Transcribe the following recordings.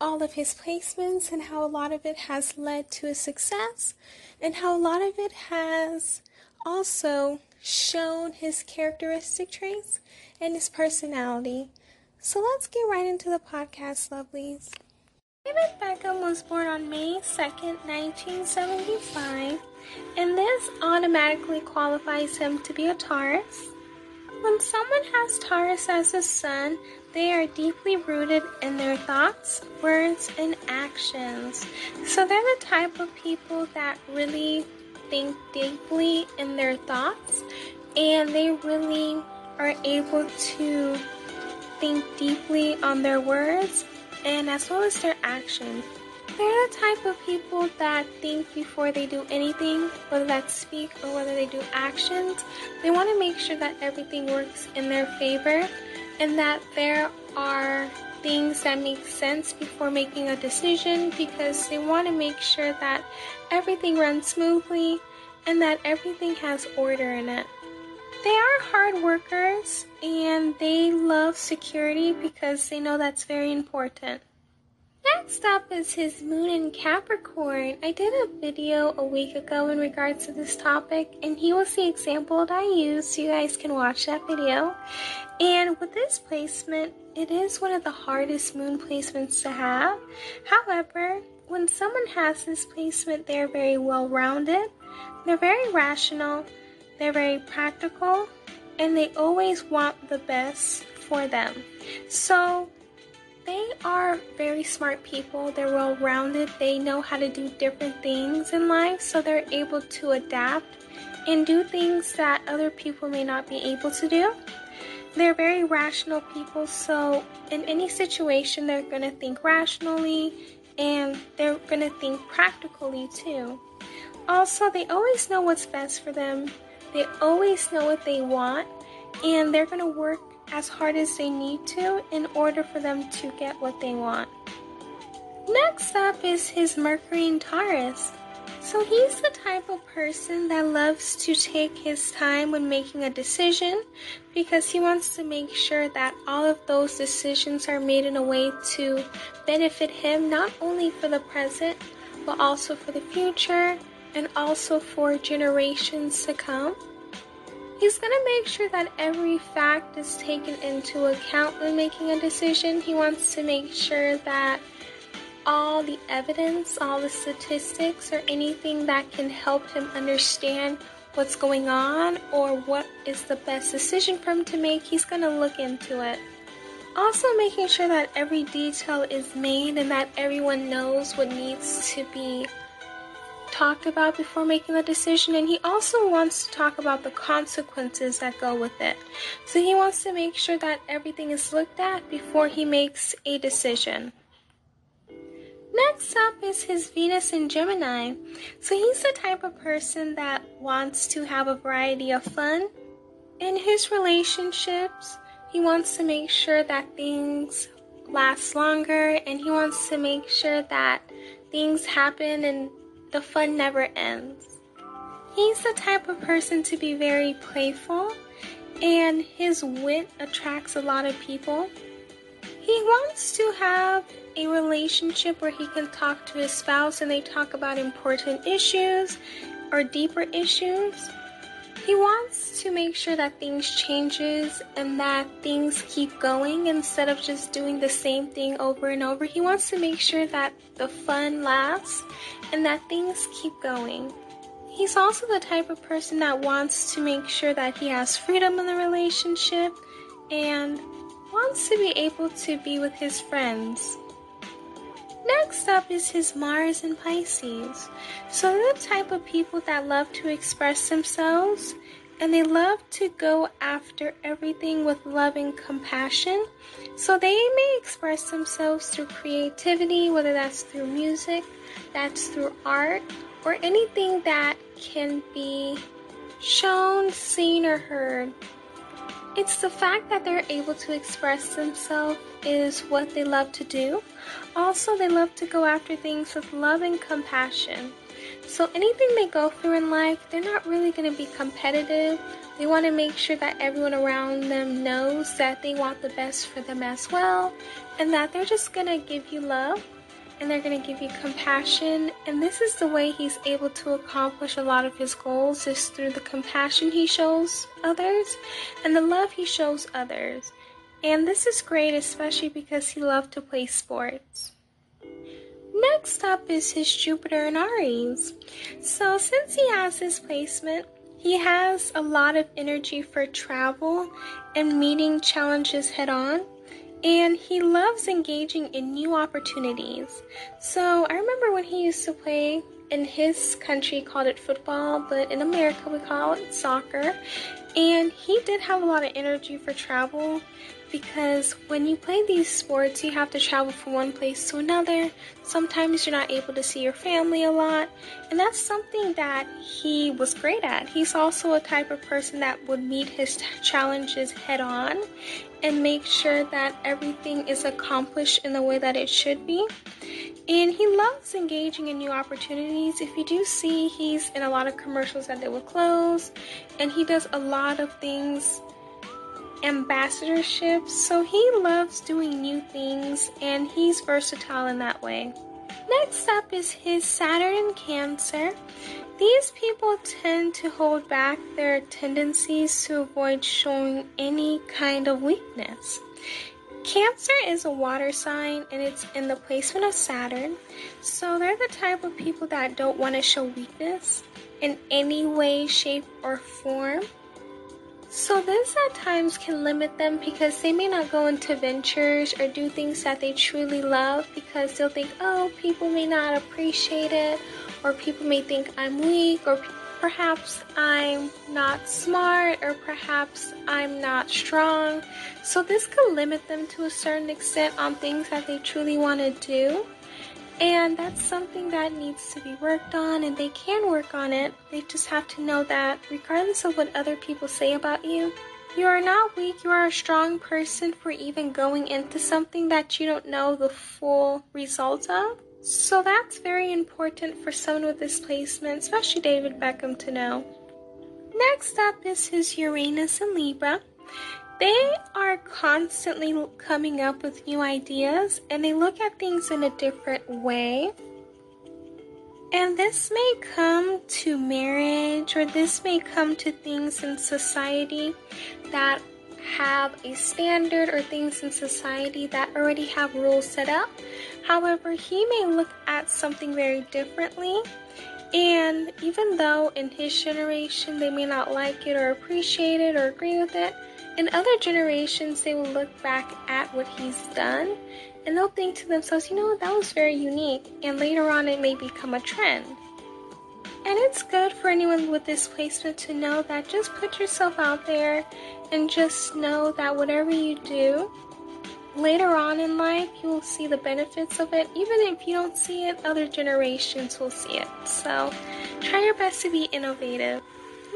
all of his placements and how a lot of it has led to his success and how a lot of it has also shown his characteristic traits and his personality. So let's get right into the podcast, lovelies. David Beckham was born on May 2nd, 1975, and this automatically qualifies him to be a Taurus. When someone has Taurus as a sun, they are deeply rooted in their thoughts, words, and actions. So they're the type of people that really think deeply in their thoughts and they really are able to think deeply on their words and as well as their actions. They're the type of people that think before they do anything, whether that's speak or whether they do actions. They want to make sure that everything works in their favor and that there are things that make sense before making a decision because they want to make sure that everything runs smoothly and that everything has order in it. They are hard workers and they love security because they know that's very important. Next up is his moon in Capricorn. I did a video a week ago in regards to this topic, and he was the example that I used, so you guys can watch that video. And with this placement, it is one of the hardest moon placements to have. However, when someone has this placement, they're very well rounded, they're very rational, they're very practical, and they always want the best for them. So, they are very smart people. They're well rounded. They know how to do different things in life, so they're able to adapt and do things that other people may not be able to do. They're very rational people, so in any situation, they're going to think rationally and they're going to think practically too. Also, they always know what's best for them, they always know what they want, and they're going to work as hard as they need to in order for them to get what they want. Next up is his Mercury in Taurus. So he's the type of person that loves to take his time when making a decision because he wants to make sure that all of those decisions are made in a way to benefit him not only for the present but also for the future and also for generations to come. He's going to make sure that every fact is taken into account when making a decision. He wants to make sure that all the evidence, all the statistics, or anything that can help him understand what's going on or what is the best decision for him to make, he's going to look into it. Also, making sure that every detail is made and that everyone knows what needs to be talked about before making the decision, and he also wants to talk about the consequences that go with it. So he wants to make sure that everything is looked at before he makes a decision. Next up is his Venus in Gemini. So he's the type of person that wants to have a variety of fun. In his relationships, he wants to make sure that things last longer and he wants to make sure that things happen and the fun never ends. He's the type of person to be very playful, and his wit attracts a lot of people. He wants to have a relationship where he can talk to his spouse and they talk about important issues or deeper issues. He wants to make sure that things changes and that things keep going instead of just doing the same thing over and over. He wants to make sure that the fun lasts and that things keep going. He's also the type of person that wants to make sure that he has freedom in the relationship and wants to be able to be with his friends. Next up is his Mars in Pisces. So they're the type of people that love to express themselves and they love to go after everything with love and compassion. So they may express themselves through creativity, whether that's through music, that's through art, or anything that can be shown, seen, or heard. It's the fact that they're able to express themselves is what they love to do. Also, they love to go after things with love and compassion. So, anything they go through in life, they're not really going to be competitive. They want to make sure that everyone around them knows that they want the best for them as well, and that they're just going to give you love and they're going to give you compassion. And this is the way he's able to accomplish a lot of his goals is through the compassion he shows others and the love he shows others. And this is great, especially because he loved to play sports. Next up is his Jupiter in Aries. So, since he has this placement, he has a lot of energy for travel and meeting challenges head on and he loves engaging in new opportunities. So I remember when he used to play in his country called it football, but in America we call it soccer. And he did have a lot of energy for travel because when you play these sports, you have to travel from one place to another. Sometimes you're not able to see your family a lot, and that's something that he was great at. He's also a type of person that would meet his challenges head on and make sure that everything is accomplished in the way that it should be. And he loves engaging in new opportunities. If you do see, he's in a lot of commercials that they will close, and he does a lot of things ambassadorships, so he loves doing new things and he's versatile in that way. Next up is his Saturn in Cancer. These people tend to hold back their tendencies to avoid showing any kind of weakness. Cancer is a water sign and it's in the placement of Saturn. So they're the type of people that don't want to show weakness in any way, shape, or form. So, this at times can limit them because they may not go into ventures or do things that they truly love because they'll think, oh, people may not appreciate it, or people may think I'm weak, or perhaps I'm not smart, or perhaps I'm not strong. So, this could limit them to a certain extent on things that they truly want to do. And that's something that needs to be worked on, and they can work on it. They just have to know that, regardless of what other people say about you, you are not weak, you are a strong person for even going into something that you don't know the full result of. So that's very important for someone with this placement, especially David Beckham, to know. Next up is his Uranus in Libra. They are constantly coming up with new ideas and they look at things in a different way. And this may come to marriage or this may come to things in society that have a standard or things in society that already have rules set up. However, he may look at something very differently. And even though in his generation they may not like it or appreciate it or agree with it, in other generations, they will look back at what he's done and they'll think to themselves, you know, that was very unique, and later on it may become a trend. And it's good for anyone with this placement to know that just put yourself out there and just know that whatever you do, later on in life, you will see the benefits of it. Even if you don't see it, other generations will see it. So try your best to be innovative.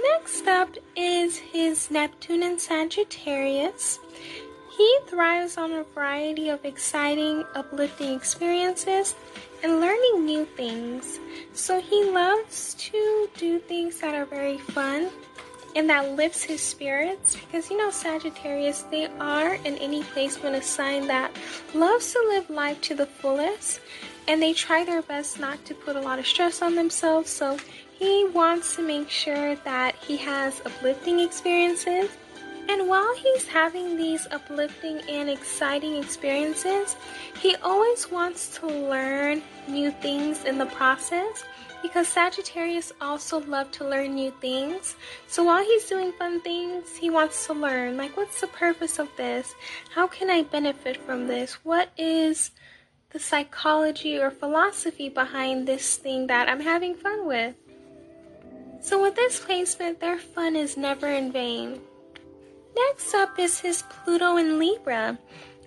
Next up is his Neptune in Sagittarius. He thrives on a variety of exciting, uplifting experiences and learning new things. So he loves to do things that are very fun and that lifts his spirits because you know Sagittarius they are in any placement a sign that loves to live life to the fullest and they try their best not to put a lot of stress on themselves so he wants to make sure that he has uplifting experiences. And while he's having these uplifting and exciting experiences, he always wants to learn new things in the process because Sagittarius also love to learn new things. So while he's doing fun things, he wants to learn like what's the purpose of this? How can I benefit from this? What is the psychology or philosophy behind this thing that I'm having fun with? So with this placement, their fun is never in vain. Next up is his Pluto in Libra.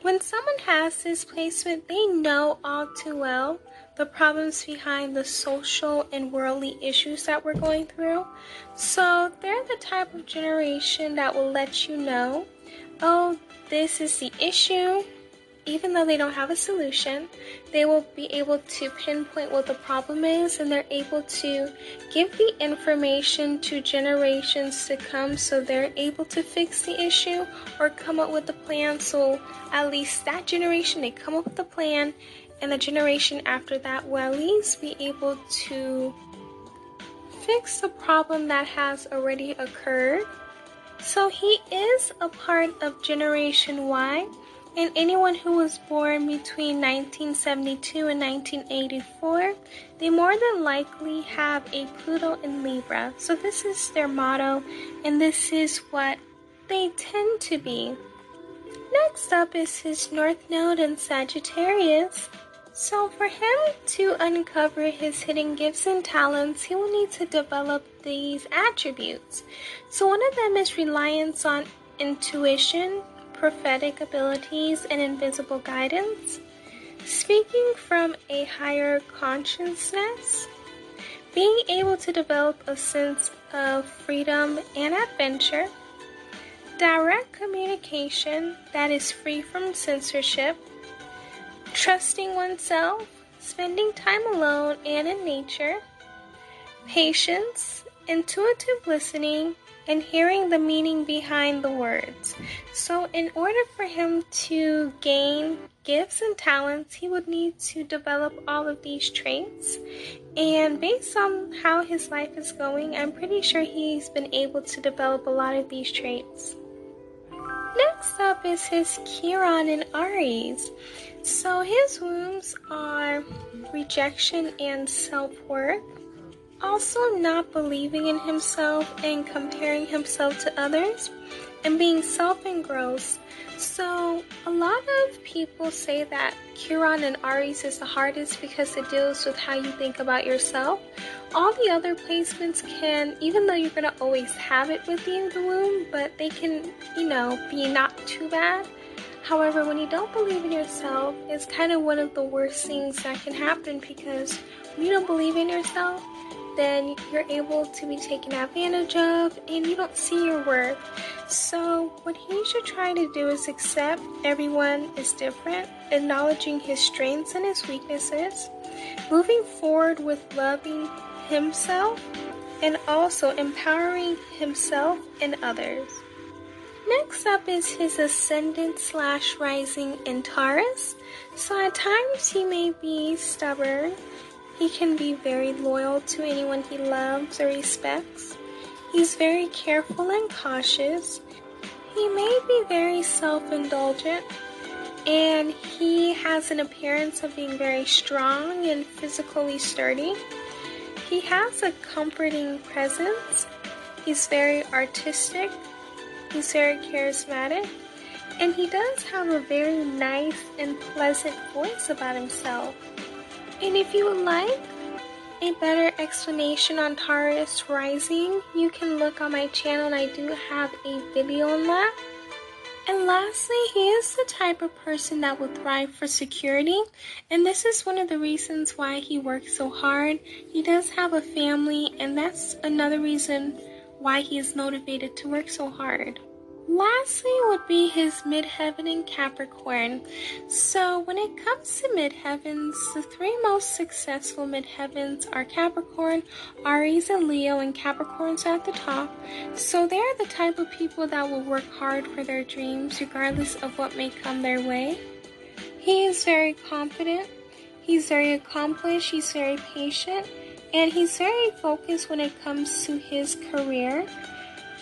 When someone has this placement, they know all too well the problems behind the social and worldly issues that we're going through. So they're the type of generation that will let you know, oh, this is the issue, even though they don't have a solution, they will be able to pinpoint what the problem is and they're able to give the information to generations to come so they're able to fix the issue or come up with a plan. So at least that generation, they come up with a plan, and the generation after that will at least be able to fix the problem that has already occurred. So he is a part of Generation Y and anyone who was born between 1972 and 1984, they more than likely have a Pluto in Libra. So this is their motto, and this is what they tend to be. Next up is his North Node in Sagittarius. So, for him to uncover his hidden gifts and talents, he will need to develop these attributes. So, one of them is reliance on intuition, prophetic abilities, and invisible guidance, speaking from a higher consciousness, being able to develop a sense of freedom and adventure, direct communication that is free from censorship, trusting oneself, spending time alone and in nature, patience, intuitive listening, and hearing the meaning behind the words. So, in order for him to gain gifts and talents, he would need to develop all of these traits. And based on how his life is going, I'm pretty sure he's been able to develop a lot of these traits. Next up is his Chiron and Aries. So his wounds are rejection and self worth also not believing in himself and comparing himself to others and being self engrossed. So, a lot of people say that Chiron and Aries is the hardest because it deals with how you think about yourself. All the other placements can, even though you're going to always have it with you, the womb, but they can, you know, be not too bad. However, when you don't believe in yourself, it's kind of one of the worst things that can happen because when you don't believe in yourself, then you're able to be taken advantage of and you don't see your worth. So, what he should try to do is accept everyone is different, acknowledging his strengths and his weaknesses, moving forward with loving himself, and also empowering himself and others. Next up is his ascendant slash rising in Taurus. So at times he may be stubborn, he can be very loyal to anyone he loves or respects. He's very careful and cautious. He may be very self indulgent. And he has an appearance of being very strong and physically sturdy. He has a comforting presence. He's very artistic. He's very charismatic. And he does have a very nice and pleasant voice about himself. And if you would like a better explanation on Taurus rising, you can look on my channel and I do have a video on that. And lastly, he is the type of person that will thrive for security. And this is one of the reasons why he works so hard. He does have a family, and that's another reason why he is motivated to work so hard. Lastly, would be his midheaven in Capricorn. So, when it comes to midheavens, the three most successful midheavens are Capricorn, Aries, and Leo, and Capricorn's at the top. So, they are the type of people that will work hard for their dreams, regardless of what may come their way. He is very confident, he's very accomplished, he's very patient, and he's very focused when it comes to his career.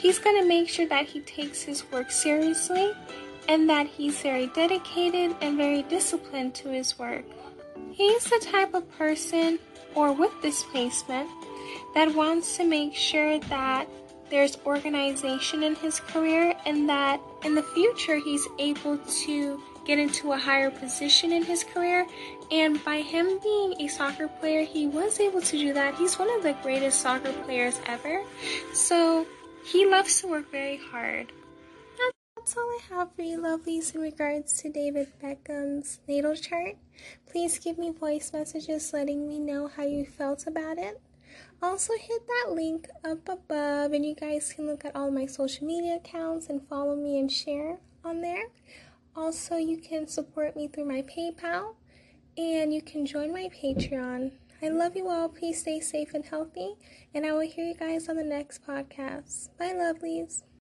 He's going to make sure that he takes his work seriously and that he's very dedicated and very disciplined to his work. He's the type of person, or with this placement, that wants to make sure that there's organization in his career and that in the future he's able to get into a higher position in his career. And by him being a soccer player, he was able to do that. He's one of the greatest soccer players ever. So he loves to work very hard. that's all I have for you, lovelies, in regards to David Beckham's natal chart. Please give me voice messages letting me know how you felt about it. Also, hit that link up above, and you guys can look at all my social media accounts and follow me and share on there. Also, you can support me through my PayPal and you can join my Patreon. I love you all. Please stay safe and healthy, and I will hear you guys on the next podcast. Bye, lovelies.